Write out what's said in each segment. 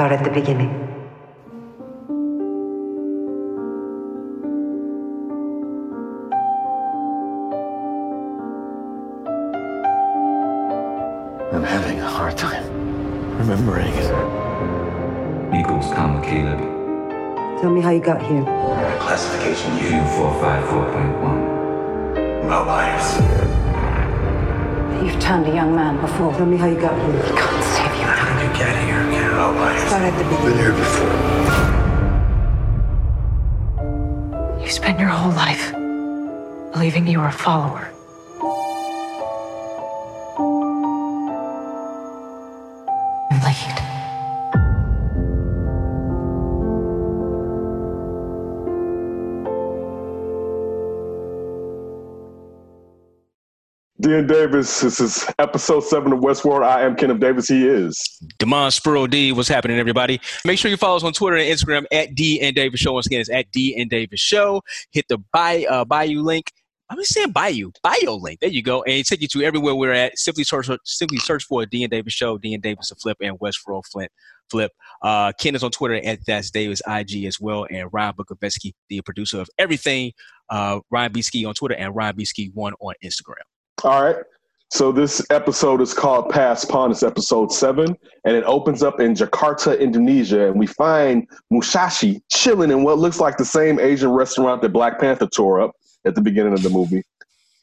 Start at the beginning. I'm having a hard time remembering. Eagles, comma, Caleb. Tell me how you got here. Classification U. U454.1. Mobiles. You've turned a young man before. Tell me how you got here. Can't save you. How did you get here? Yeah, mobiles. Start at the Been here before. You spent your whole life believing you were a follower. Dean Davis, this is episode seven of Westworld. I am Kenneth Davis. He is. Demond Spurl D, what's happening, everybody? Make sure you follow us on Twitter and Instagram at D and Davis Show. Once again, it's at D and Davis Show. Hit the buy uh, Bayou link. I'm just saying Bayou, Bio link. There you go, and it take you to everywhere we're at. Simply search, simply search for D and Davis Show, D and Davis Flip, and Westworld Flint Flip. Uh, Ken is on Twitter at That's Davis IG as well, and Ryan Bukovetsky, the producer of everything. Uh, Ryan B Ski on Twitter and Ryan B Ski one on Instagram. All right. So this episode is called Passed Pawn. It's episode seven, and it opens up in Jakarta, Indonesia, and we find Mushashi chilling in what looks like the same Asian restaurant that Black Panther tore up at the beginning of the movie.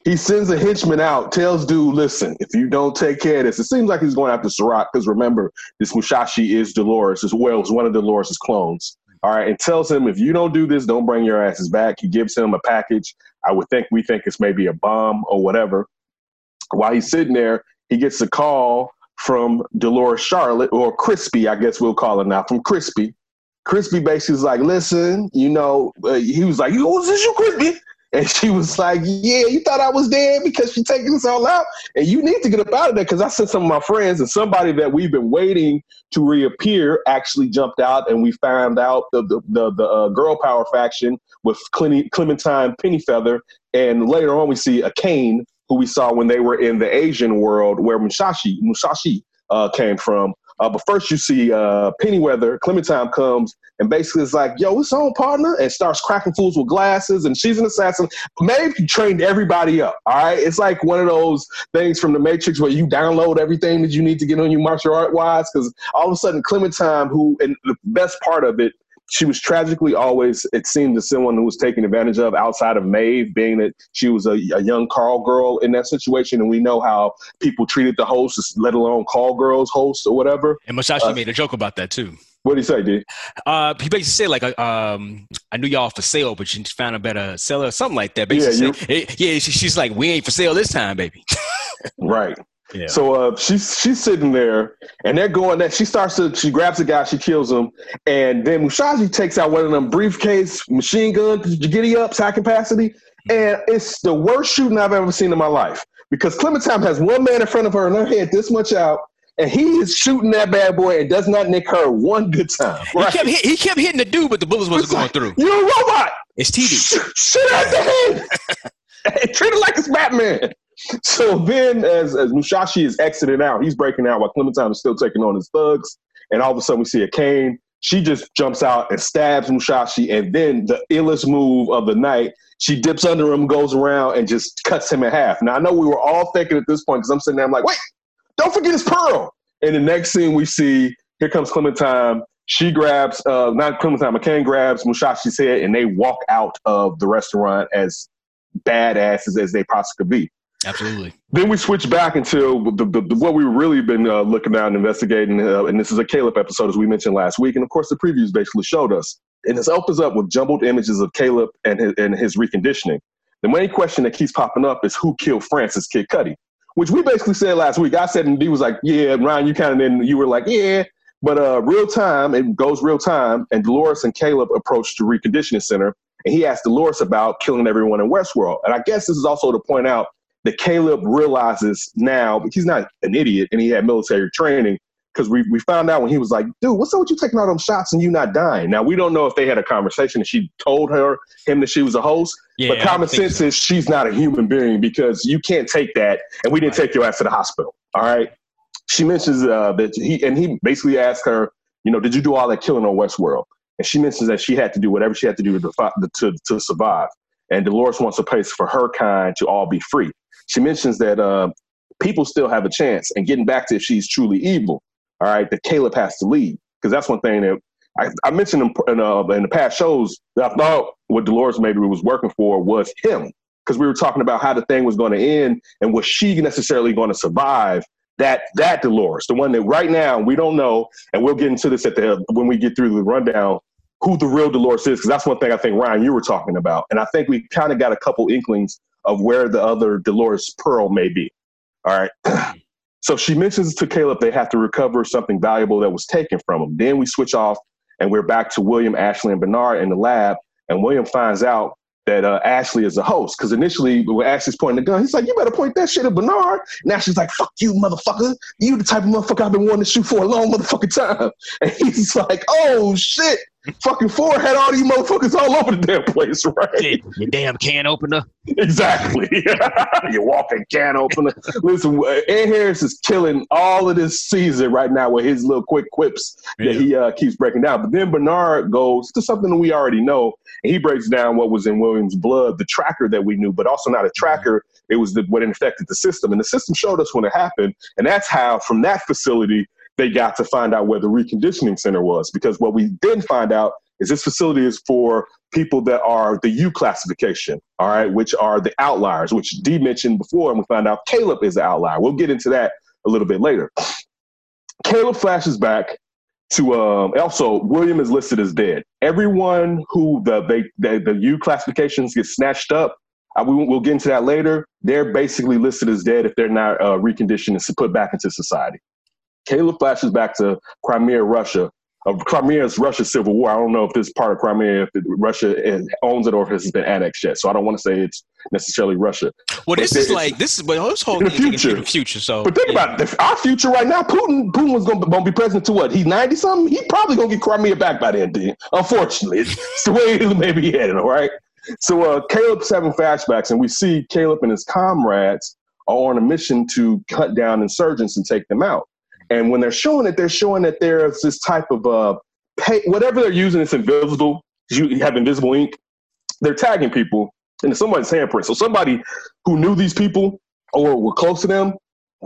He sends a henchman out, tells dude, listen, if you don't take care of this, it seems like he's going after Serac, because remember, this Mushashi is Dolores as well as one of Dolores' clones. All right, and tells him if you don't do this, don't bring your asses back. He gives him a package. I would think we think it's maybe a bomb or whatever. While he's sitting there, he gets a call from Dolores Charlotte, or Crispy, I guess we'll call her now, from Crispy. Crispy basically is like, listen, you know, uh, he was like, is this you, Crispy? And she was like, yeah, you thought I was dead because she taking us all out? And you need to get up out of there because I sent some of my friends and somebody that we've been waiting to reappear actually jumped out and we found out the, the, the, the uh, girl power faction with Clementine Pennyfeather. And later on, we see Akane who we saw when they were in the Asian world where Musashi, Musashi uh, came from. Uh, but first, you see uh, Pennyfeather, Clementine comes and basically is like, yo, what's on, partner? And starts cracking fools with glasses. And she's an assassin. Maeve trained everybody up. All right. It's like one of those things from the Matrix where you download everything that you need to get on you martial art wise. Because all of a sudden, Clementine, who, and the best part of it, she was tragically always, it seemed, to someone who was taken advantage of outside of Maeve, being that she was a, a young Carl girl in that situation. And we know how people treated the hosts, let alone call girls hosts or whatever. And Masashi Uh, made a joke about that too. What did he say, D? Uh, he basically said like, uh, um, I knew y'all for sale, but you found a better seller, or something like that. Yeah, Basically, yeah. She, she's like, we ain't for sale this time, baby. Right. Yeah. So uh, she's she's sitting there, and they're going. That she starts to she grabs the guy, she kills him, and then Mushashi takes out one of them briefcase machine gun giddy ups, high capacity, and it's the worst shooting I've ever seen in my life because Clementine has one man in front of her and her head this much out, and he is shooting that bad boy and does not nick her one good time. He kept hit, he kept hitting the dude, but the bullets wasn't It's going like, through. You're a robot. It's TV. Shoot, shoot at the head. Treat it like it's Batman. So then, as, as Mushashi is exiting out, he's breaking out while Clementine is still taking on his thugs. And all of a sudden, we see Akane. She just jumps out and stabs Mushashi. And then, the illest move of the night, she dips under him, goes around, and just cuts him in half. Now, I know we were all thinking at this point, because I'm sitting there, I'm like, wait, don't forget his pearl. And the next scene we see, here comes Clementine. She grabs, uh, not Clementine, McCain grabs Mushashi's head, and they walk out of the restaurant as badasses as they possibly could be. Absolutely. Then we switch back into the, the, the, what we've really been uh, looking at and investigating. Uh, and this is a Caleb episode, as we mentioned last week. And of course, the previews basically showed us. And this opens up with jumbled images of Caleb and his, and his reconditioning. The main question that keeps popping up is who killed Francis Kid Cudi, which we basically said last week. I said, and D was like, yeah, Ryan, you kind of then you were like, yeah. But uh, real time, it goes real time. And Dolores and Caleb approached the reconditioning center. And he asked Dolores about killing everyone in Westworld. And I guess this is also to point out that Caleb realizes now, but he's not an idiot and he had military training because we, we found out when he was like, dude, what's up with you taking all them shots and you not dying? Now, we don't know if they had a conversation and she told her him that she was a host, Yeah, but common sense so. is she's not a human being because you can't take that and we didn't take your ass to the hospital. All right. She mentions uh, that he, and he basically asked her, you know, did you do all that killing on Westworld? And she mentions that she had to do whatever she had to do to, to, to survive. And Dolores wants a place for her kind to all be free. She mentions that uh, people still have a chance. And getting back to if she's truly evil, all right, that Caleb has to leave. Because that's one thing that I, I mentioned in, in, uh, in the past shows that I thought what Dolores maybe was working for was him. Because we were talking about how the thing was going to end and was she necessarily going to survive that that Dolores, the one that right now we don't know, and we'll get into this at the when we get through the rundown, who the real Dolores is, because that's one thing I think Ryan you were talking about, and I think we kind of got a couple inklings of where the other Dolores Pearl may be. All right. so she mentions to Caleb they have to recover something valuable that was taken from them. Then we switch off and we're back to William, Ashley, and Bernard in the lab, and William finds out that uh, Ashley is a host. Because initially, when Ashley's pointing the gun, he's like, "You better point that shit at Bernard." And Ashley's like, "Fuck you, motherfucker! You the type of motherfucker I've been wanting to shoot for a long motherfucking time." And he's like, "Oh shit!" Fucking Ford had all these motherfuckers all over the damn place, right? Your damn can opener. Exactly. you walking can opener. Listen, Ed Harris is killing all of this season right now with his little quick quips that he uh, keeps breaking down. But then Bernard goes to something that we already know, and he breaks down what was in William's blood, the tracker that we knew, but also not a tracker. It was the, what infected the system, and the system showed us when it happened, and that's how from that facility they got to find out where the reconditioning center was. Because what we did find out is this facility is for people that are the U classification, all right, which are the outliers, which Dee mentioned before, and we found out Caleb is the outlier. We'll get into that a little bit later. Caleb flashes back to um, also William is listed as dead. Everyone who the they, the U classifications get snatched up. Uh, we, we'll get into that later. They're basically listed as dead if they're not uh, reconditioned and put back into society. Caleb flashes back to Crimea, Russia. Of Crimea's Russia civil war. I don't know if this part of Crimea, if Russia owns it or if it's been annexed yet. So I don't want to say it's necessarily Russia. Well, this is like this is but this whole the future. the future. So, but think yeah. about it. our future right now. Putin, Putin was going to be president to what? He's ninety something. He probably going to get Crimea back by then. Dude. Unfortunately, it's the way it may be headed. All right. So uh, Caleb's having flashbacks, and we see Caleb and his comrades are on a mission to cut down insurgents and take them out. And when they're showing it, they're showing that there's this type of uh, pay, whatever they're using, it's invisible. You have invisible ink. They're tagging people into somebody's handprint. So somebody who knew these people or were close to them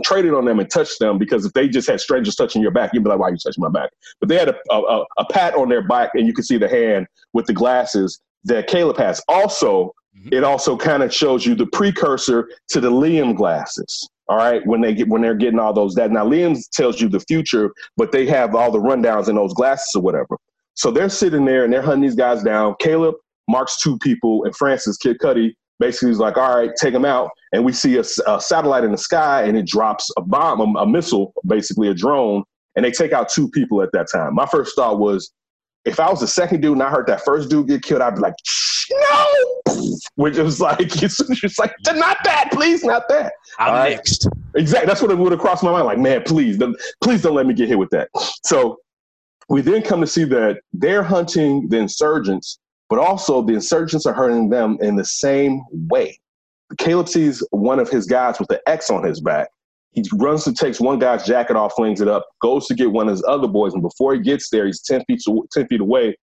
traded on them and touched them because if they just had strangers touching your back, you'd be like, why are you touching my back? But they had a, a, a pat on their back and you could see the hand with the glasses that Caleb has. Also, mm-hmm. it also kind of shows you the precursor to the Liam glasses. All right, when they get when they're getting all those that now Liam tells you the future, but they have all the rundowns in those glasses or whatever. So they're sitting there and they're hunting these guys down. Caleb marks two people, and Francis Kid Cudi basically is like, "All right, take them out." And we see a, a satellite in the sky, and it drops a bomb, a, a missile, basically a drone, and they take out two people at that time. My first thought was, if I was the second dude and I heard that first dude get killed, I'd be like, no, which was like, it's like, not that, please, not that. I'm right? next. Exactly. That's what it would have crossed my mind. Like, man, please, don't, please don't let me get hit with that. So we then come to see that they're hunting the insurgents, but also the insurgents are hurting them in the same way. Caleb sees one of his guys with the X on his back he runs to takes one guy's jacket off, flings it up, goes to get one of his other boys, and before he gets there, he's ten feet ten feet away.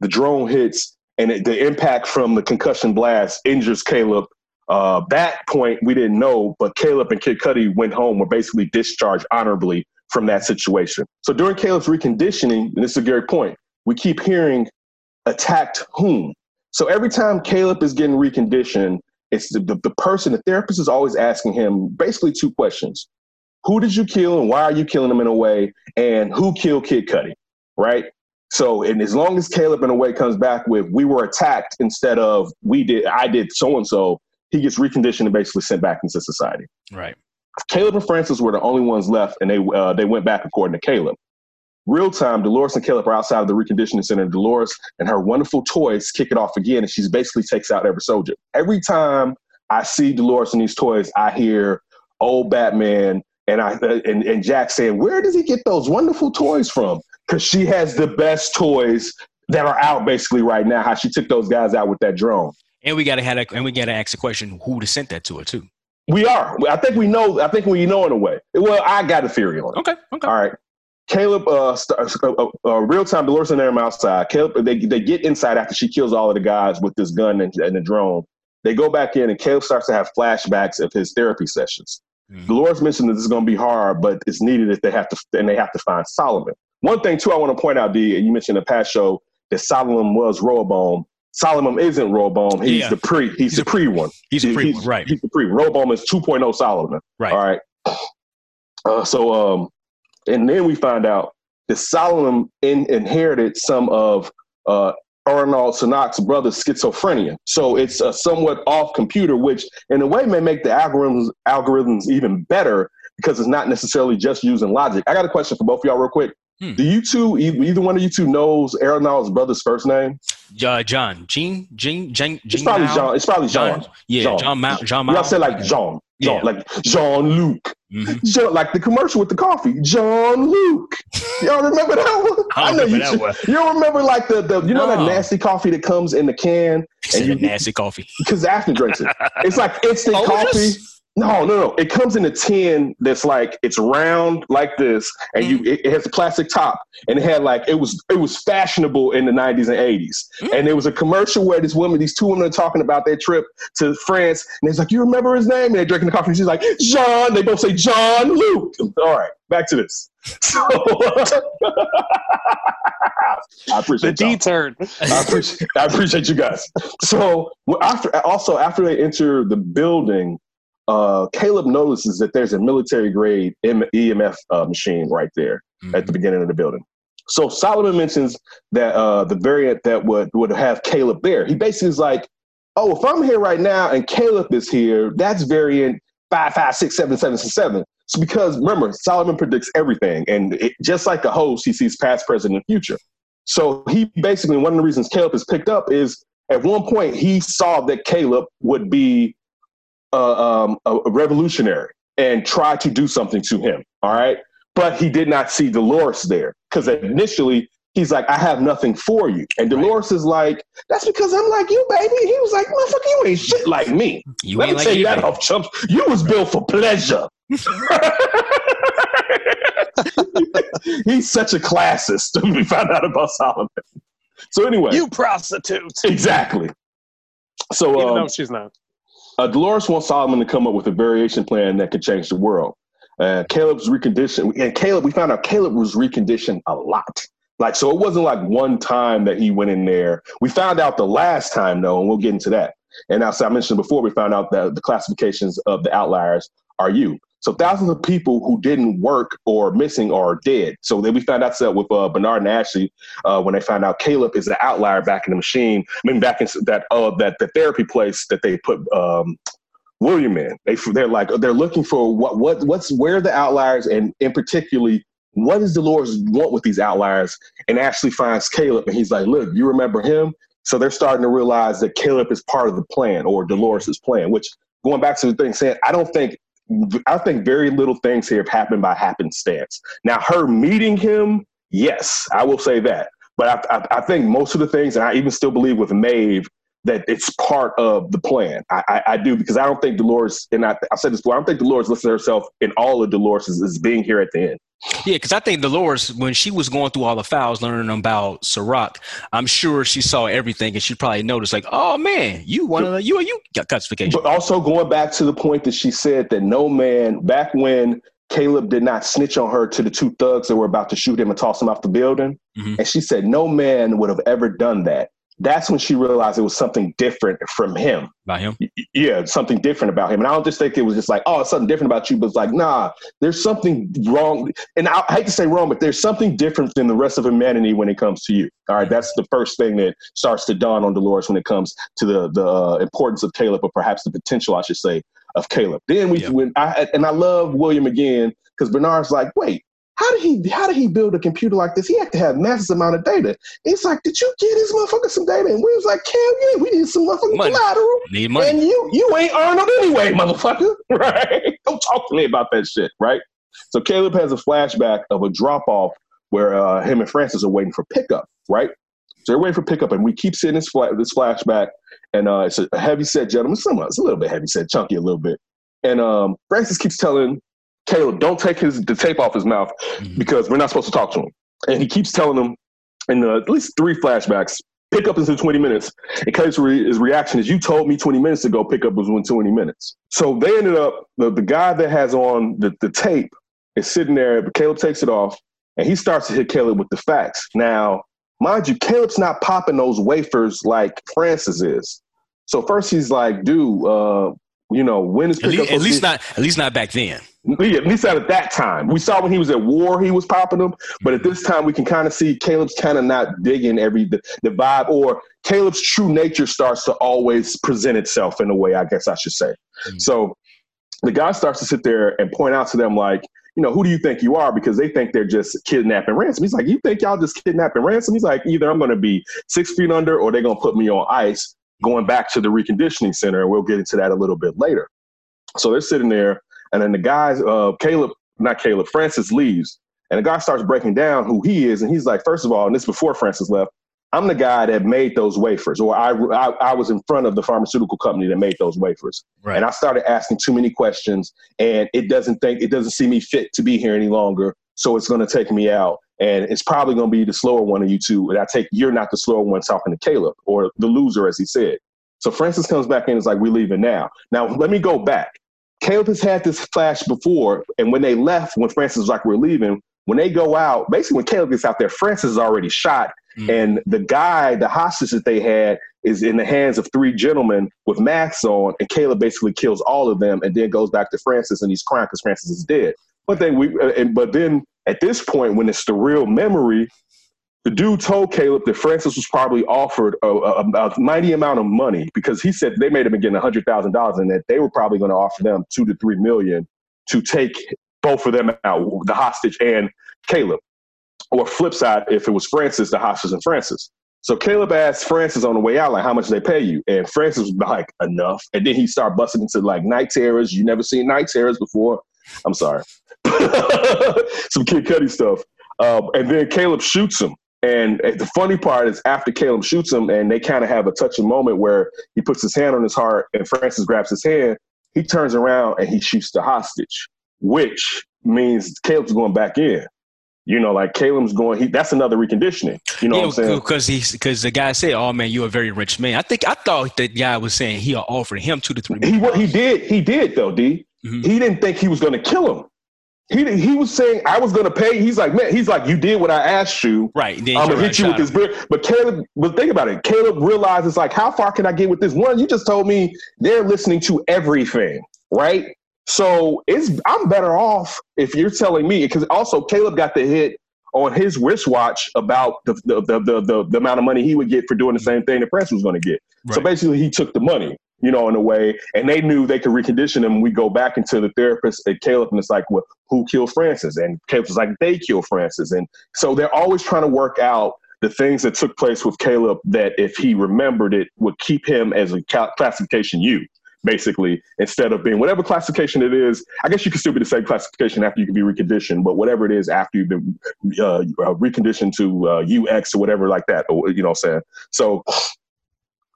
The drone hits, and it, the impact from the concussion blast injures Caleb. Uh, that point we didn't know, but Caleb and Kid Cudi went home, were basically discharged honorably from that situation. So during Caleb's reconditioning, and this is a great point, we keep hearing attacked whom. So every time Caleb is getting reconditioned, it's the, the, the person, the therapist is always asking him basically two questions. Who did you kill and why are you killing them in a way? And who killed Kid Cudi? Right? So, and as long as Caleb in a way comes back with we were attacked instead of we did, I did so and so, he gets reconditioned and basically sent back into society. Right. Caleb and Francis were the only ones left, and they uh, they went back according to Caleb. Real time, Dolores and Caleb are outside of the reconditioning center. Dolores and her wonderful toys kick it off again, and she basically takes out every soldier. Every time I see Dolores and these toys, I hear old Batman and I and, and Jack saying, "Where does he get those wonderful toys from?" Because she has the best toys that are out basically right now. How she took those guys out with that drone. And we gotta have a, and we gotta ask the question: Who to sent that to her too? We are. I think we know. I think we know in a way. Well, I got a theory on it. Okay. Okay. All right. Caleb, uh, starts, uh, uh, uh, real time, Dolores and them outside. Caleb, they, they get inside after she kills all of the guys with this gun and, and the drone. They go back in, and Caleb starts to have flashbacks of his therapy sessions. Mhm. Dolores mentioned that this is going to be hard, but it's needed if they have to, and they have to find Solomon. One thing too, I want to point out, D, and you mentioned in the past show that Solomon was Rehoboam. Solomon isn't Rehoboam. He's Yeah. the pre. He's, He's the pre one. He's the He- pre one, right? He's the pre. Rehoboam is 2.0 Solomon. Right. All right. Uh, so, um, and then we find out that Solomon in, inherited some of uh, Arnold Sanak's brother's schizophrenia. So it's a somewhat off computer, which in a way may make the algorithms algorithms even better because it's not necessarily just using logic. I got a question for both of y'all, real quick. Hmm. Do you two, either one of you two, knows Aaron Arnold's brother's first name? Uh, John, Gene, Gene, Gene, It's probably? John. It's probably John. John, yeah, Jean. John Mount, John Y'all Mount. say like Jean, Jean, Yeah. like Jean Luc. Mhm. John, like the commercial with the coffee, John Luke. Y'all remember that one? I don't know remember you. that one. You remember like the, the you know that nasty coffee that comes in the can It's and you nasty coffee. because Afton drinks it. It's like instant Folgers? coffee. No, no, no. It comes in a tin that's like it's round like this, and you it, it has a plastic top, and it had like it was it was fashionable in the nineties and eighties. Mm. And there was a commercial where this woman, these two women are talking about their trip to France, and it's like, You remember his name? And they're drinking the coffee, and she's like, John. They both say John Luke. All right, back to this. So I The appreciate y'all. D turn. I appreciate, I appreciate you guys. So after also after they enter the building, uh, Caleb notices that there's a military grade M- EMF uh, machine right there at the beginning of the building. So Solomon mentions that uh, the variant that would would have Caleb there. He basically is like, "Oh, if I'm here right now and Caleb is here, that's variant five five six seven seven seven. So because remember, Solomon predicts everything, and it, just like a host, he sees past, present, and future. So he basically one of the reasons Caleb is picked up is at one point he saw that Caleb would be uh, um, a, a revolutionary and try to do something to him. All right, but he did not see Dolores there because initially he's like, "I have nothing for you," and Dolores is like, "That's because I'm like you, baby." He was like, "Motherfucker, you ain't shit like me." You Let ain't me like tell you that baby. off chumps. You was built for pleasure. He's such a classist. we found out about Solomon. So anyway, You prostitutes. exactly. So Even um, though she's not. Uh, Dolores wants Solomon to come up with a variation plan that could change the world. Uh, Caleb's reconditioned, and Caleb, we found out Caleb was reconditioned a lot. Like, so it wasn't like one time that he went in there. We found out the last time, though, and we'll get into that. And as I mentioned before, we found out that the classifications of the outliers are you. So thousands of people who didn't work or missing are dead. So then we found out that with uh, Bernard and Ashley uh, when they found out Caleb is the outlier back in the machine. I mean, back in that uh, that the therapy place that they put um, William in. They they're like they're looking for what what what's where the outliers and in particularly what does Dolores want with these outliers? And Ashley finds Caleb and he's like, look, you remember him? So they're starting to realize that Caleb is part of the plan or Dolores' plan. Which going back to the thing saying, I don't think I think very little things here have happened by happenstance. Now, her meeting him, yes, I will say that. But I, I, I think most of the things, and I even still believe with Maeve, that it's part of the plan. I, I, I do because I don't think Dolores, and I, I said this before, I don't think Dolores looks at herself in all of Dolores as, as being here at the end. Yeah, because I think Dolores, when she was going through all the files, learning about Serac, I'm sure she saw everything, and she probably noticed, like, oh man, you one of the you you got classification. But also going back to the point that she said that no man, back when Caleb did not snitch on her to the two thugs that were about to shoot him and toss him off the building, Mhm. and she said no man would have ever done that. That's when she realized it was something different from him. About him, yeah, something different about him. And I don't just think it was just like, oh, it's something different about you, but it's like, nah, there's something wrong. And I, I hate to say wrong, but there's something different than the rest of humanity when it comes to you. All right, that's the first thing that starts to dawn on Dolores when it comes to the the uh, importance of Caleb, or perhaps the potential, I should say, of Caleb. Then we, when I and I love William again because Bernard's like, wait. How did he? How did he build a computer like this? He had to have massive amount of data. It's like, did you get this motherfucker some data? And we was like, hell yeah, we need some motherfucking Money. collateral. need money. And you you ain't Arnold anyway, motherfucker. Right? Don't talk to me about that shit, right? So Caleb has a flashback of a drop off where uh, him and Francis are waiting for pickup, right? So they're waiting for pickup, and we keep seeing this fla- this flashback, and uh, it's a heavy set gentleman. Some it's a little bit heavy set, chunky a little bit. And um, Francis keeps telling Caleb, don't take his the tape off his mouth Mhm. because we're not supposed to talk to him. And he keeps telling them in the, at least three flashbacks, pick up into 20 minutes. And Caleb's re- his reaction is, you told me 20 minutes ago, pick up was within 20 minutes. So they ended up, the, the guy that has on the, the tape is sitting there, but Caleb takes it off and he starts to hit Caleb with the facts. Now, mind you, Caleb's not popping those wafers like Francis is. So first he's like, dude, uh, you know, when is At, least, at least not at least not back then. yeah, at least not at that time. We saw when he was at war, he was popping them. But at this time, we can kind of see Caleb's kind of not digging every the, the vibe, or Caleb's true nature starts to always present itself in a way. I guess I should say. Mhm. So the guy starts to sit there and point out to them like. You know, who do you think you are? Because they think they're just kidnapping ransom. He's like, you think y'all just kidnapping ransom? He's like, either I'm going to be six feet under or they're going to put me on ice going back to the reconditioning center. And we'll get into that a little bit later. So they're sitting there and then the guys, uh, Caleb, not Caleb, Francis leaves. And the guy starts breaking down who he is. And he's like, first of all, and this is before Francis left, I'm the guy that made those wafers, or I, I, I was in front of the pharmaceutical company that made those wafers. Right. And I started asking too many questions, and it doesn't think it doesn't see me fit to be here any longer. So it's going to take me out, and it's probably going to be the slower one of you two. And I take you're not the slower one talking to Caleb, or the loser, as he said. So Francis comes back in and is like, "We're leaving now." Now let me go back. Caleb has had this flash before, and when they left, when Francis was like, "We're leaving," when they go out, basically when Caleb gets out there, Francis is already shot, Mhm. and the guy, the hostage that they had, is in the hands of three gentlemen with masks on, and Caleb basically kills all of them, and then goes back to Francis, and he's crying because Francis is dead. But then we, and but then at this point, when it's the real memory, the dude told Caleb that Francis was probably offered a, a, a mighty amount of money because he said they made him again hundred thousand dollars, and that they were probably going to offer them two to three million to take both of them out, the hostage and Caleb. Or flip side, if it was Francis, the hostage and Francis. So Caleb asked Francis on the way out, like, how much they pay you? And Francis was like, enough. And then he started busting into like night terrors. You never seen night terrors before. I'm sorry. Some Kid Cudi stuff. Um, and then Caleb shoots him. And the funny part is after Caleb shoots him and they kind of have a touching moment where he puts his hand on his heart and Francis grabs his hand, he turns around and he shoots the hostage, which means Caleb's going back in. You know, like Caleb's going, he, that's another reconditioning. You know what I'm saying? because he's because the guy said, "Oh man, you're a very rich man." I think I thought the guy was saying he offered him two to three. He what he did, he did though, D. Mhm. He didn't think he was gonna kill him. He he was saying I was gonna pay. He's like, man, he's like, you did what I asked you. Right. I'm gonna hit you with this brick. But Caleb, but think about it. Caleb realizes like, how far can I get with this? One, you just told me they're listening to everything, right? So it's I'm better off if you're telling me because also Caleb got the hit on his wristwatch about the the, the the the the amount of money he would get for doing the same thing the press was going to get. So basically, he took the money, you know, in a way, and they knew they could recondition him. We go back into the therapist at Caleb, and it's like, well, who killed Francis? And Caleb was like, they killed Francis, and so they're always trying to work out the things that took place with Caleb that, if he remembered it, would keep him as a classification U. Basically, instead of being whatever classification it is, I guess you could still be the same classification after you can be reconditioned, but whatever it is after you've been uh, reconditioned to uh, UX or whatever like that, or, you know what I'm saying? So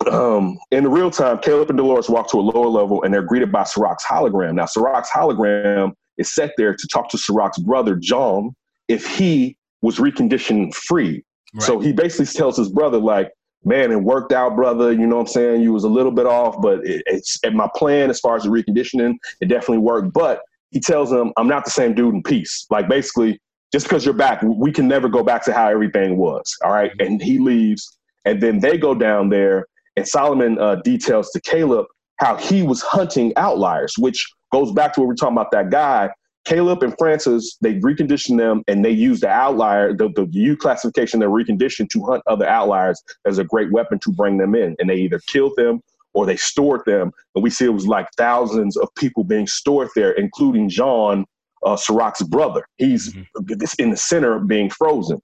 um, in the real time, Caleb and Dolores walk to a lower level and they're greeted by Serac's hologram. Now, Serac's hologram is set there to talk to Serac's brother, John, if he was reconditioned free. Right. So he basically tells his brother, like, man, it worked out, brother. You know what I'm saying? You was a little bit off, but it, it's and my plan as far as the reconditioning, it definitely worked. But he tells him, I'm not the same dude in peace. Like basically, just because you're back, we can never go back to how everything was. All right. And he leaves. And then they go down there and Solomon uh, details to Caleb how he was hunting outliers, which goes back to what we're talking about that guy. Caleb and Francis, they reconditioned them and they used the outlier, the, the U classification, they're reconditioned to hunt other outliers as a great weapon to bring them in. And they either killed them or they stored them. And we see it was like thousands of people being stored there, including John, uh, Serac's brother. He's this in the center being frozen.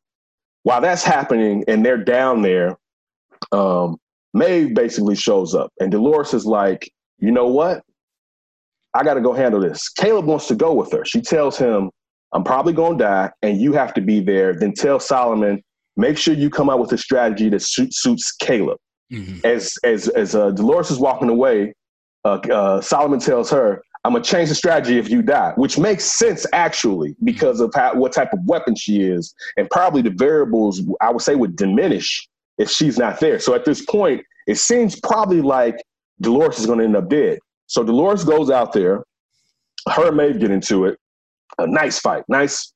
While that's happening and they're down there, um, Maeve basically shows up, and Dolores is like, you know what? I got to go handle this. Caleb wants to go with her. She tells him, I'm probably going to die, and you have to be there. Then tell Solomon, make sure you come out with a strategy that suit, suits Caleb. Mhm. As as as uh, Dolores is walking away, uh, uh, Solomon tells her, I'm gonna change the strategy if you die, which makes sense actually because of how, what type of weapon she is, and probably the variables I would say would diminish if she's not there. So at this point, it seems probably like Dolores is gonna end up dead. So Dolores goes out there, her and Maeve get into it, a nice fight, nice.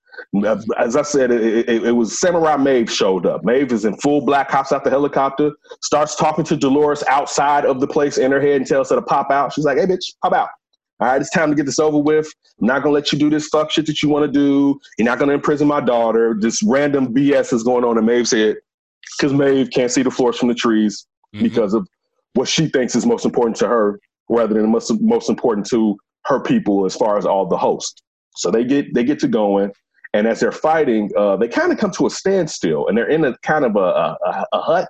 As I said, it, it, it was Samurai Maeve showed up. Maeve is in full black, hops out the helicopter, starts talking to Dolores outside of the place in her head and tells her to pop out. She's like, "Hey, bitch, pop out." All right, it's time to get this over with. I'm not gonna let you do this fuck shit that you want to do. You're not gonna imprison my daughter. This random BS is going on in Maeve's head because Maeve can't see the forest from the trees Mhm. because of what she thinks is most important to her, rather than most most important to her people as far as all the hosts. So they get they get to going, and as they're fighting, uh, they kind of come to a standstill, and they're in a kind of a, a, a- a hut,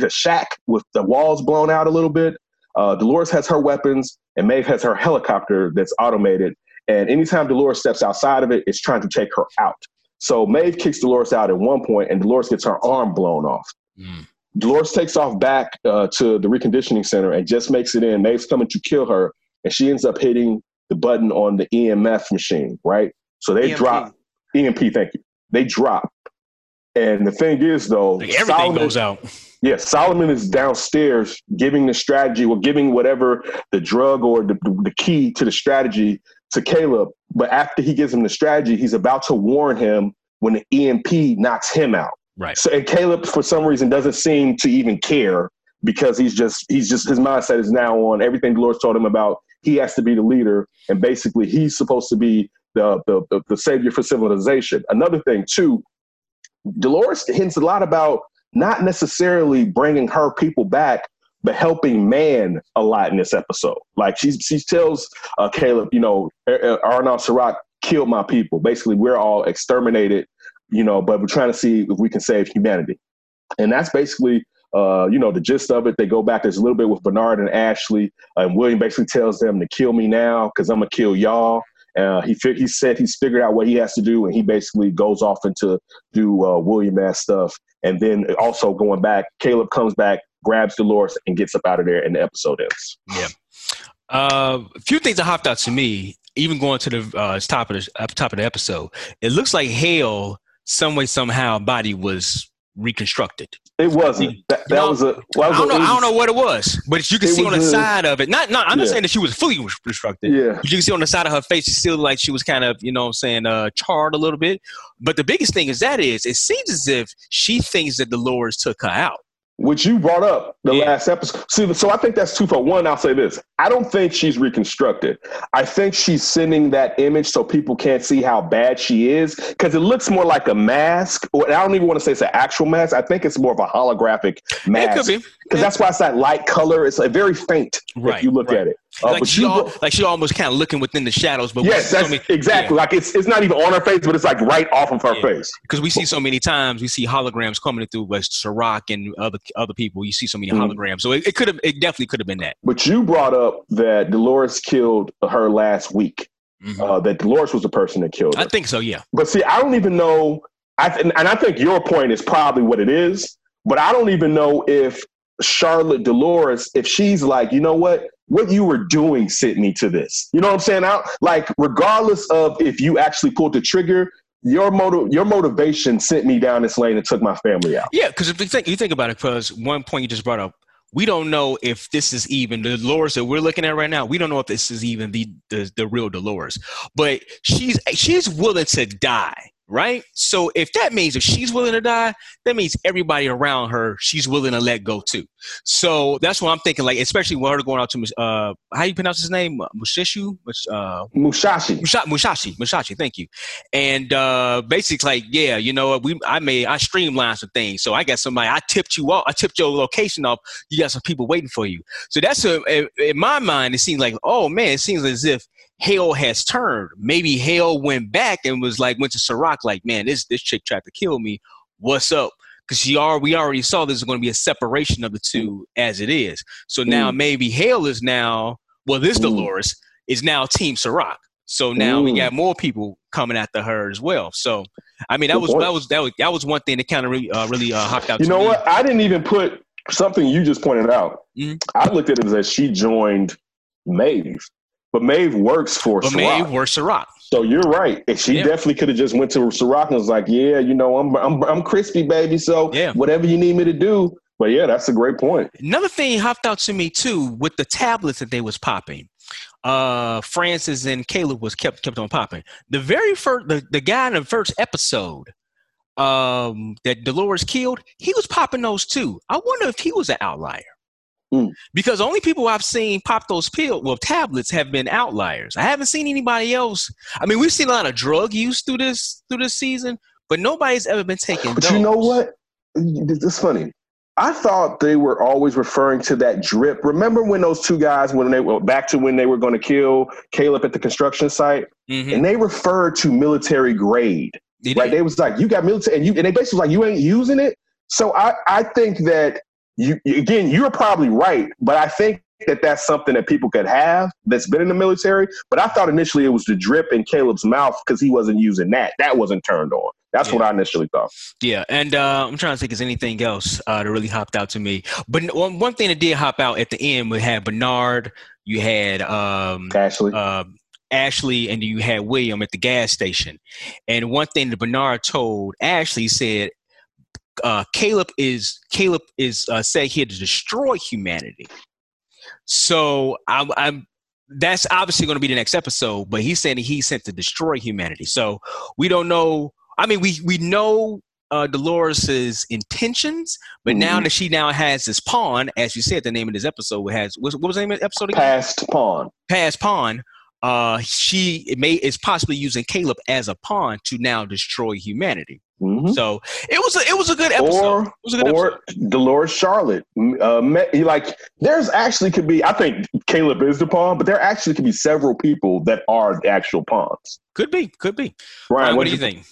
a shack with the walls blown out a little bit. Uh, Dolores has her weapons, and Maeve has her helicopter that's automated. And anytime Dolores steps outside of it, it's trying to take her out. So Maeve kicks Dolores out at one point, and Dolores gets her arm blown off. Mm. Dolores takes off back uh, to the reconditioning center and just makes it in. Maeve's coming to kill her, and she ends up hitting the button on the EMF machine, right? So they EMP. drop EMP. Thank you. They drop, and the thing is, though, Like everything Solomon- goes out. yeah, Solomon is downstairs giving the strategy or giving whatever the drug or the, the key to the strategy to Caleb. But after he gives him the strategy, he's about to warn him when the EMP knocks him out. Right. So and Caleb, for some reason, doesn't seem to even care because he's just he's just his mindset is now on everything Dolores told him about. He has to be the leader, and basically he's supposed to be the the, the, the savior for civilization. Another thing too, Dolores hints a lot about not necessarily bringing her people back, but helping man a lot in this episode. Like she she tells uh, Caleb, you know, Ar- Ar- Arnold Serac killed my people. Basically, we're all exterminated, you know, but we're trying to see if we can save humanity. And that's basically, uh, you know, the gist of it. They go back. There's a little bit with Bernard and Ashley. And William basically tells them to kill me now because I'm gonna kill y'all. Uh, he fi- he said he's figured out what he has to do, and he basically goes off into do uh, William ass stuff. And then also going back, Caleb comes back, grabs Dolores, and gets up out of there, and the episode ends. Uh, a few things that hopped out to me, even going to the uh, top of the top of the episode. It looks like Hale, some way somehow, body was reconstructed. It wasn't. That, that know, was a. Well, I don't know. I don't know what it was, but you can see on the a- side of it. Not, not. I'm not saying that she was fully reconstructed. Yeah. But you can see on the side of her face, it's still like she was kind of, you know, what I'm saying, uh, charred a little bit. But the biggest thing is that is, it seems as if she thinks that Dolores took her out. Which you brought up the Yeah. last episode. See, so I think that's two for one. I'll say this: I don't think she's reconstructed. I think she's sending that image so people can't see how bad she is because it looks more like a mask. Or I don't even want to say it's an actual mask. I think it's more of a holographic It could mask be. Because that's why it's that light color. It's like very faint Right, if you look right. at it. Uh, like she, al- like she almost kind of looking within the shadows, but yes, see so that's many- exactly like it's it's not even on her face, but it's like right off of her Yeah. face. because we see so many times we see holograms coming through with Serac and other other people. You see so many Mhm. holograms, so it, it could have, it definitely could have been that. But you brought up that Dolores killed her last week. Mhm. Uh, that Dolores was the person that killed her. I think so. Yeah. But see, I don't even know. I th- and I think your point is probably what it is. But I don't even know if Charlotte Dolores, if she's like, you know what, what you were doing sent me to this. You know what I'm saying? Out like, regardless of if you actually pulled the trigger, your motive, your motivation sent me down this lane and took my family out. Yeah, because if you think you think about it, because one point you just brought up, we don't know if this is even the Dolores that we're looking at right now. We don't know if this is even the the, the real Dolores, but she's she's willing to die, right? So if that means if she's willing to die, that means everybody around her she's willing to let go too. So that's what I'm thinking. Like especially when her going out to uh, how you pronounce his name, Mushishu, uh, Mushashi. Musha- Mushashi, Mushashi, thank you. And uh, basically, like, yeah, you know, we I made I streamlined some things. So I got somebody. I tipped you off. I tipped your location off. You got some people waiting for you. So that's a, in my mind. It seems like, oh man, it seems as if Hale has turned. Maybe Hale went back and was like, went to Serac, like, man, this this chick tried to kill me. What's up? Because she are we already saw there's going to be a separation of the two as it is. So now maybe Hale is now well, this Mm. Dolores is now Team Serac. So now we Mm. got more people coming after her as well. So I mean that was that was that was that was one thing that kind of really uh, really uh, hopped out. You know me. what? I didn't even put something you just pointed out. Mhm. I looked at it as she joined Maeve. But Maeve works for But Serac. Maeve works Serac. So you're right. And she Yeah. definitely could have just went to Serac and was like, "Yeah, you know, I'm I'm I'm crispy, baby. So Yeah. whatever you need me to do." But yeah, that's a great point. Another thing hopped out to me too with the tablets that they was popping. Uh, Francis and Caleb was kept kept on popping. The very first, the, the guy in the first episode, um, that Dolores killed, he was popping those too. I wonder if he was an outlier. Hmm. Because only people I've seen pop those pill well tablets have been outliers. I haven't seen anybody else. I mean, we've seen a lot of drug use through this through this season, but nobody's ever been taking. But you know those. what? It's funny. I thought they were always referring to that drip. Remember when those two guys, when they were back to when they were going to kill Caleb at the construction site, Mhm. and they referred to military grade. They right? did. They was like, you got military, and you, and they basically was like, you ain't using it. So I, I think that you, again, you're probably right, but I think that that's something that people could have that's been in the military. But I thought initially it was the drip in Caleb's mouth because he wasn't using that. That wasn't turned on. That's what I initially thought. Yeah, and uh, I'm trying to think is anything else uh, that really hopped out to me. But one, one thing that did hop out at the end, we had Bernard, you had um, Ashley, uh, Ashley, and you had William at the gas station. And one thing that Bernard told Ashley said, uh, Caleb is Caleb is uh, saying here to destroy humanity. So I'm, I'm that's obviously going to be the next episode, but he's saying he's sent to destroy humanity. So we don't know. I mean, we we know uh, Dolores's intentions, but now Mhm. that she now has this pawn, as you said, the name of this episode has what, what was the name of the episode again? passed pawn. Passed pawn. Uh, she it may is possibly using Caleb as a pawn to now destroy humanity. Mhm. So it was a, it was a good episode. Or it was a good episode. Dolores Charlotte. Uh, met, like there's actually could be. I think Caleb is the pawn, but there actually could be several people that are the actual pawns. Could be, could be. Ryan, Ryan, what what do you think?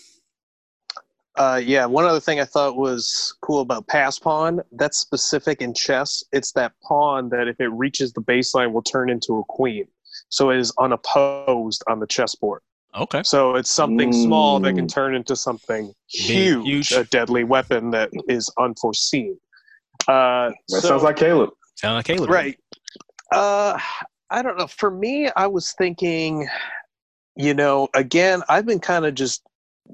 Uh, yeah, one other thing I thought was cool about pass pawn, that's specific in chess. It's that pawn that if it reaches the baseline will turn into a queen. So it is unopposed on the chessboard. Okay. So it's something small that can turn into something huge, huge. a deadly weapon that is unforeseen. Uh, That so- sounds like Caleb. Sounds like Caleb. right uh i don't know for me i was thinking you know again i've been kind of just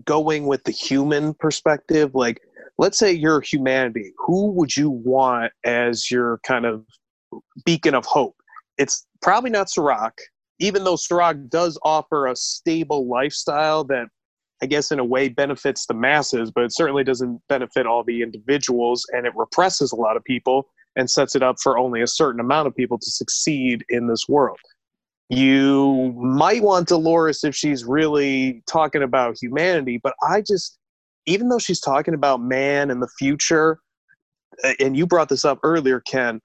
going with the human perspective like let's say you're humanity who would you want as your kind of beacon of hope it's probably not Serac, even though Serac does offer a stable lifestyle that I guess in a way benefits the masses, but it certainly doesn't benefit all the individuals and it represses a lot of people and sets it up for only a certain amount of people to succeed in this world. You might want Dolores if she's really talking about humanity, but I just, even though she's talking about man and the future, uh, and you brought this up earlier, Ken,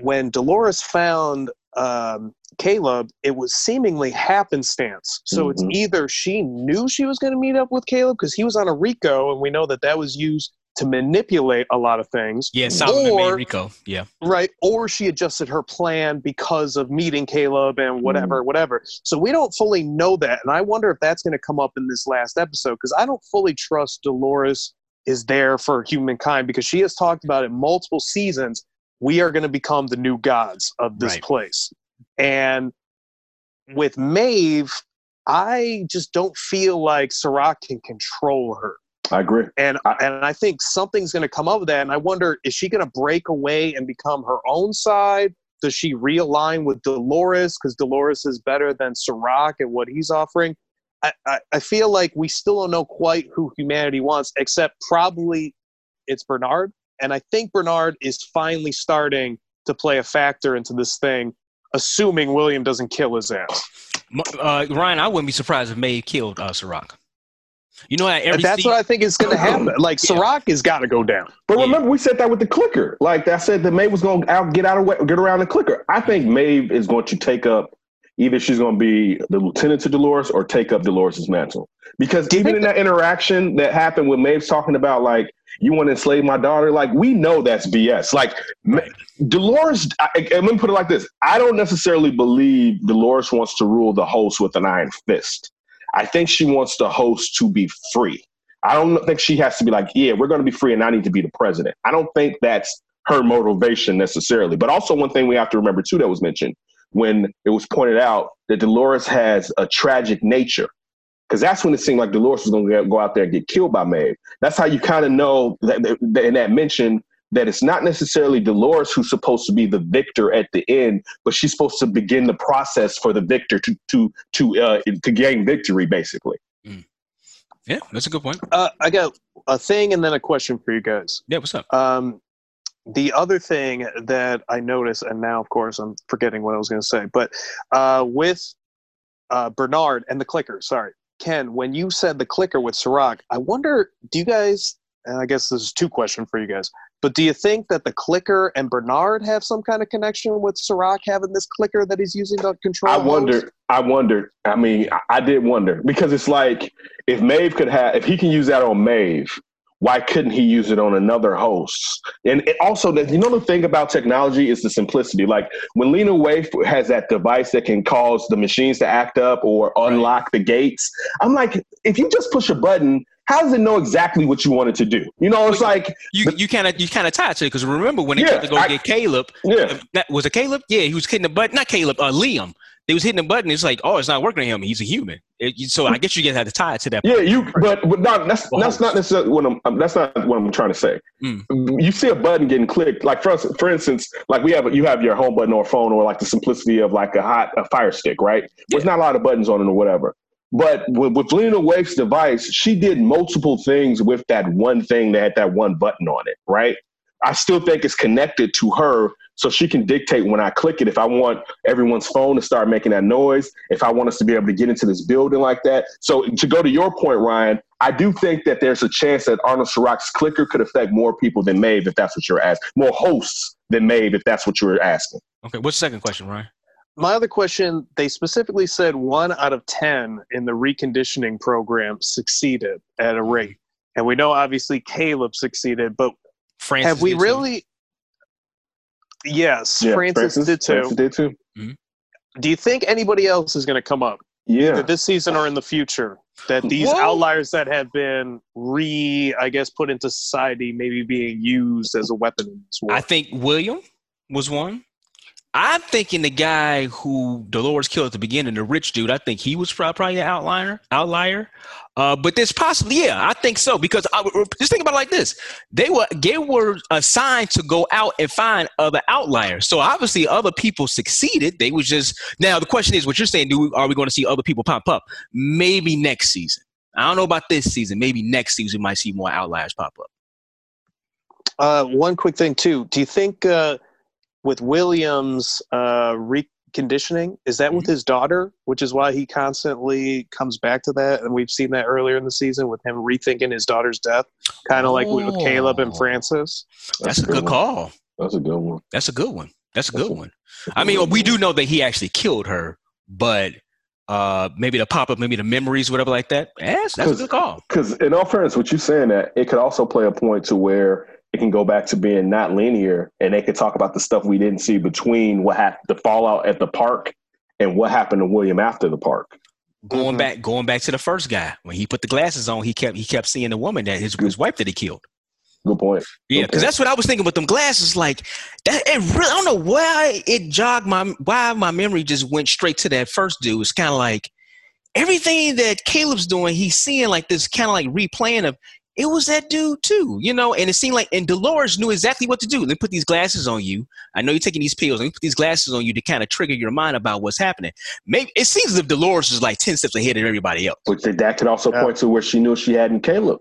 when Dolores found um, Caleb, it was seemingly happenstance. So it's Mhm. either she knew she was going to meet up with Caleb because he was on a Rico, and we know that that was used to manipulate a lot of things. Yeah, Solomon Or- made Rico. Yeah. Right. Or she adjusted her plan because of meeting Caleb and whatever, whatever. So we don't fully know that. And I wonder if that's going to come up in this last episode because I don't fully trust Dolores is there for humankind because she has talked about it multiple seasons we are going to become the new gods of this Right. place. And mm. with Maeve, I just don't feel like Serac can control her I agree. and I- and I think something's going to come of that. And I wonder, is she going to break away and become her own side? Does she realign with Dolores because Dolores is better than Serac and what he's offering? I, I, I feel like we still don't know quite who humanity wants, except probably it's Bernard. And I think Bernard is finally starting to play a factor into this thing, assuming William doesn't kill his ass. Uh, Ryan, I wouldn't be surprised if Maeve killed uh, Serac. You know, every that's se- what I think is going to happen. Like Yeah. Serac has got to go down. But Yeah. remember, we said that with the clicker. Like I said, that Maeve was going to out, get out of way, get around the clicker. I think Maeve is going to take up either she's going to be the lieutenant to Dolores or take up Dolores's mantle. Because Do even in that interaction that happened with Maeve's talking about like you want to enslave my daughter, like we know that's BS. Like Dolores, I, I- let me put it like this: I don't necessarily believe Dolores wants to rule the host with an iron fist. I think she wants the host to be free. I don't think she has to be like, yeah, we're going to be free and I need to be the president. I don't think that's her motivation necessarily. But also, one thing we have to remember too that was mentioned when it was pointed out that Dolores has a tragic nature. Because that's when it seemed like Dolores was going to go out there and get killed by Maeve. That's how you kind of know that, that in that mention that it's not necessarily Dolores who's supposed to be the victor at the end, but she's supposed to begin the process for the victor to to to uh, to gain victory, basically. Yeah, that's a good point. Uh, I got a thing and then a question for you guys. Yeah, what's up? Um, the other thing that I noticed, and now of course I'm forgetting what I was going to say, but uh, with uh, Bernard and the clicker, sorry, Ken, when you said the clicker with Serac, I wonder, do you guys? And I guess this is two questions for you guys. But do you think that the clicker and Bernard have some kind of connection with Serac having this clicker that he's using to control? I wondered. I wondered. I mean, I, I did wonder because it's like if Maeve could have, if he can use that on Maeve, why couldn't he use it on another host? And it also, that you know, the thing about technology is the simplicity. Like when Lena Waithe has that device that can cause the machines to act up or unlock the gates, I'm like, if you just push a button, how does it know exactly what you want it to do? You know, it's like, You you kind of you kind of tied to it because remember when they Yeah, tried to go I- get Caleb? yeah. That, was it Caleb? Yeah, he was hitting the button. Not Caleb. Uh, Liam. They was hitting the button. It's like, oh, it's not working on him. He's a human. It- so I guess you guys had to tie it to that. Yeah, you. But, but not, that's Well, that's not necessarily what I'm. um, That's not what I'm trying to say. Mm. You see a button getting clicked, like for for instance, like we have you have your home button or phone, or like the simplicity of like a hot a fire stick, right? There's not a lot of buttons on it or whatever. But with, with Lena Waithe's device, she did multiple things with that one thing that had that one button on it, right? I still think it's connected to her so she can dictate when I click it if I want everyone's phone to start making that noise, if I want us to be able to get into this building like that. So to go to your point, Ryan, I do think that there's a chance that Arnold Serac's clicker could affect more people than Maeve if that's what you're asking, more hosts than Maeve if that's what you're asking. Okay, what's the second question, Ryan? My other question, they specifically said one out of 10 in the reconditioning program succeeded at a rate. And we know obviously Caleb succeeded, but Francis have we did too. really? Yes, Francis, did too. Francis did too. Mm-hmm. Do you think anybody else is going to come up Yeah. either this season or in the future that these Well- outliers that have been re, I guess, put into society, maybe being used as a weapon in this war? I think William was one. I'm thinking the guy who Dolores killed at the beginning, the rich dude. I think he was probably an outlier. Outlier, uh, but there's possibly, yeah, I think so because I, just think about it like this: they were they were assigned to go out and find other outliers. So obviously, other people succeeded. They was just now the question is, what you're saying? Do we, are we going to see other people pop up? Maybe next season. I don't know about this season. Maybe next season we might see more outliers pop up. Uh, one quick thing too. Do you think uh, with Williams uh, reconditioning is that Mm-hmm. with his daughter, which is why he constantly comes back to that, and we've seen that earlier in the season with him rethinking his daughter's death, kind of like with, with Caleb and Oh. Francis. That's, a good one. call. That's a good one. That's a good one. That's a good a- one. I mean, we do know that he actually killed her, but uh, maybe the pop up, maybe the memories, whatever like that. Yes, that's a good call. Because in all fairness, what you're saying that it could also play a point to where it can go back to being not linear, and they could talk about the stuff we didn't see between what happened, the fallout at the park, and what happened to William after the park. Going Mhm. back, going back to the first guy when he put the glasses on, he kept he kept seeing the woman that his, his wife that he killed. Good point. Yeah, because that's what I was thinking with them glasses. Like that, it really, I don't know why it jogged my why my memory just went straight to that first dude. It's kind of like everything that Caleb's doing, he's seeing like this kind of like replaying of it was that dude too, you know. And it seemed like and Dolores knew exactly what to do. They put these glasses on you. I know you're taking these pills. Let me put these glasses on you to kind of trigger your mind about what's happening. Maybe it seems as if Dolores is like ten steps ahead of everybody else. Which that could also Yeah. point to where she knew she had in Caleb.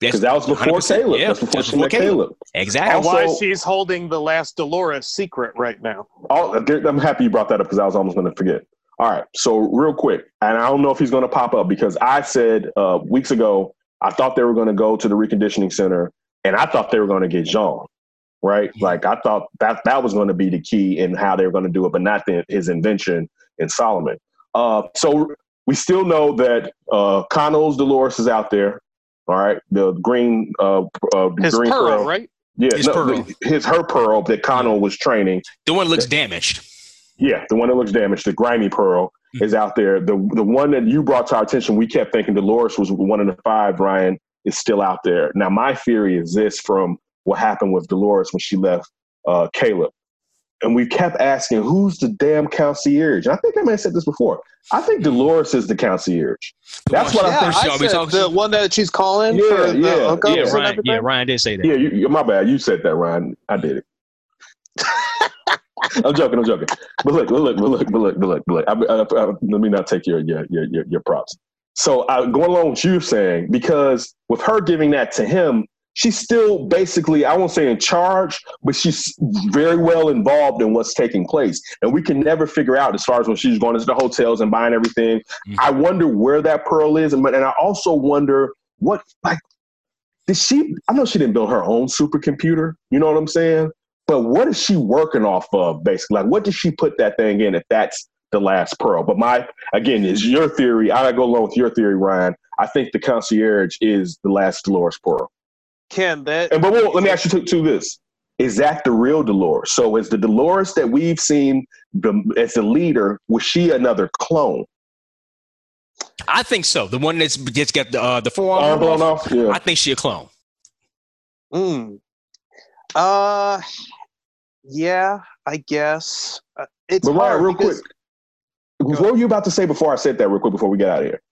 Because that was before Caleb. Yeah, That's before that's she before met Caleb. Caleb. Exactly. And why Also- she's holding the last Dolores secret right now. All, I'm happy you brought that up because I was almost going to forget. All right, so real quick, and I don't know if he's going to pop up because I said uh, weeks ago I thought they were going to go to the reconditioning center, and I thought they were going to get Jean, right? Like I thought that that was going to be the key in how they were going to do it, but not the, his invention in Solomon. Uh, so we still know that uh, Connell's Dolores is out there. All right, the green, uh, uh, His green pearl, right? Yeah, His no, pearl. the- his her pearl that Connell was training. The one looks damaged. Yeah, the one that looks damaged, the grimy pearl, Mhm. is out there. The the one that you brought to our attention, we kept thinking Dolores was one of the five. Ryan is still out there. Now, my theory is this: from what happened with Dolores when she left uh, Caleb, and we kept asking, "Who's the damn concierge?" And I think I may have said this before. I think Dolores is the concierge. That's what I Yeah, think. First, I y'all said talking- the one that she's calling Yeah, for the yeah, hookups Yeah, Ryan. everything. Yeah, Ryan did say that. Yeah, you, you, my bad. You said that, Ryan. I did it. I'm joking. I'm joking. But look, look, but look, but look, but look, but look. I, I, I, let me not take your your your your, your props. So I going along with you saying because with her giving that to him, she's still basically I won't say in charge, but she's very well involved in what's taking place, and we can never figure out as far as when she's going into the hotels and buying everything. Mhm. I wonder where that pearl is, and but and I also wonder what like did she? I know she didn't build her own supercomputer. You know what I'm saying? But what is she working off of, basically? Like, what did she put that thing in if that's the last pearl? But my, again, is your theory. I go along with your theory, Ryan. I think the concierge is the last Dolores pearl. Can that And but well, let me ask you to, to this: Is that the real Dolores? So, is the Dolores that we've seen the, as the leader? Was she another clone? I think so. The one that's just got the uh, the forearm Arm blown off, off. Yeah. I think she a clone. Mm. Uh, yeah, I guess uh, it's But hard Ryan, real because, quick, what were you about to say before I said that? Real quick, before we get out of here.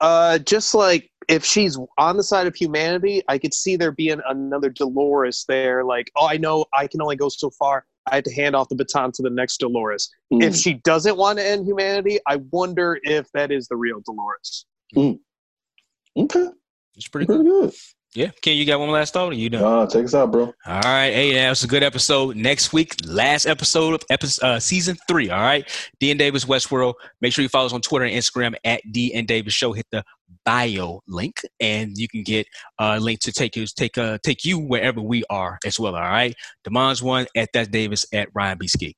Uh, just like if she's on the side of humanity, I could see there being another Dolores there. Like, oh, I know I can only go so far. I have to hand off the baton to the next Dolores. Mm. If she doesn't want to end humanity, I wonder if that is the real Dolores. Okay, It's pretty good. pretty good. Yeah. Ken, you got one last thought? Or you done? Uh, take us out, bro. All right. Hey, that was a good episode. Next week, last episode of episode, uh, season three. All right. D and Davis Westworld. Make sure you follow us on Twitter and Instagram at D and Davis Show. Hit the bio link, and you can get a link to take you take uh take you wherever we are as well. All right. Demon's one at that Davis at Ryan B Ski.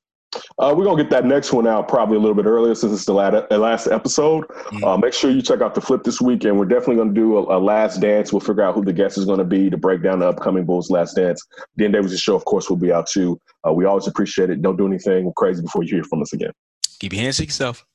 Uh, we're gonna get that next one out probably a little bit earlier since it's the last, last episode. Mhm. Uh, make sure you check out the flip this week, and we're definitely gonna do a, a last dance. We'll figure out who the guest is gonna be to break down the upcoming Bulls last dance. Dan Davis' show, of course, will be out too. Uh, we always appreciate it. Don't do anything crazy before you hear from us again. Keep your hands to yourself.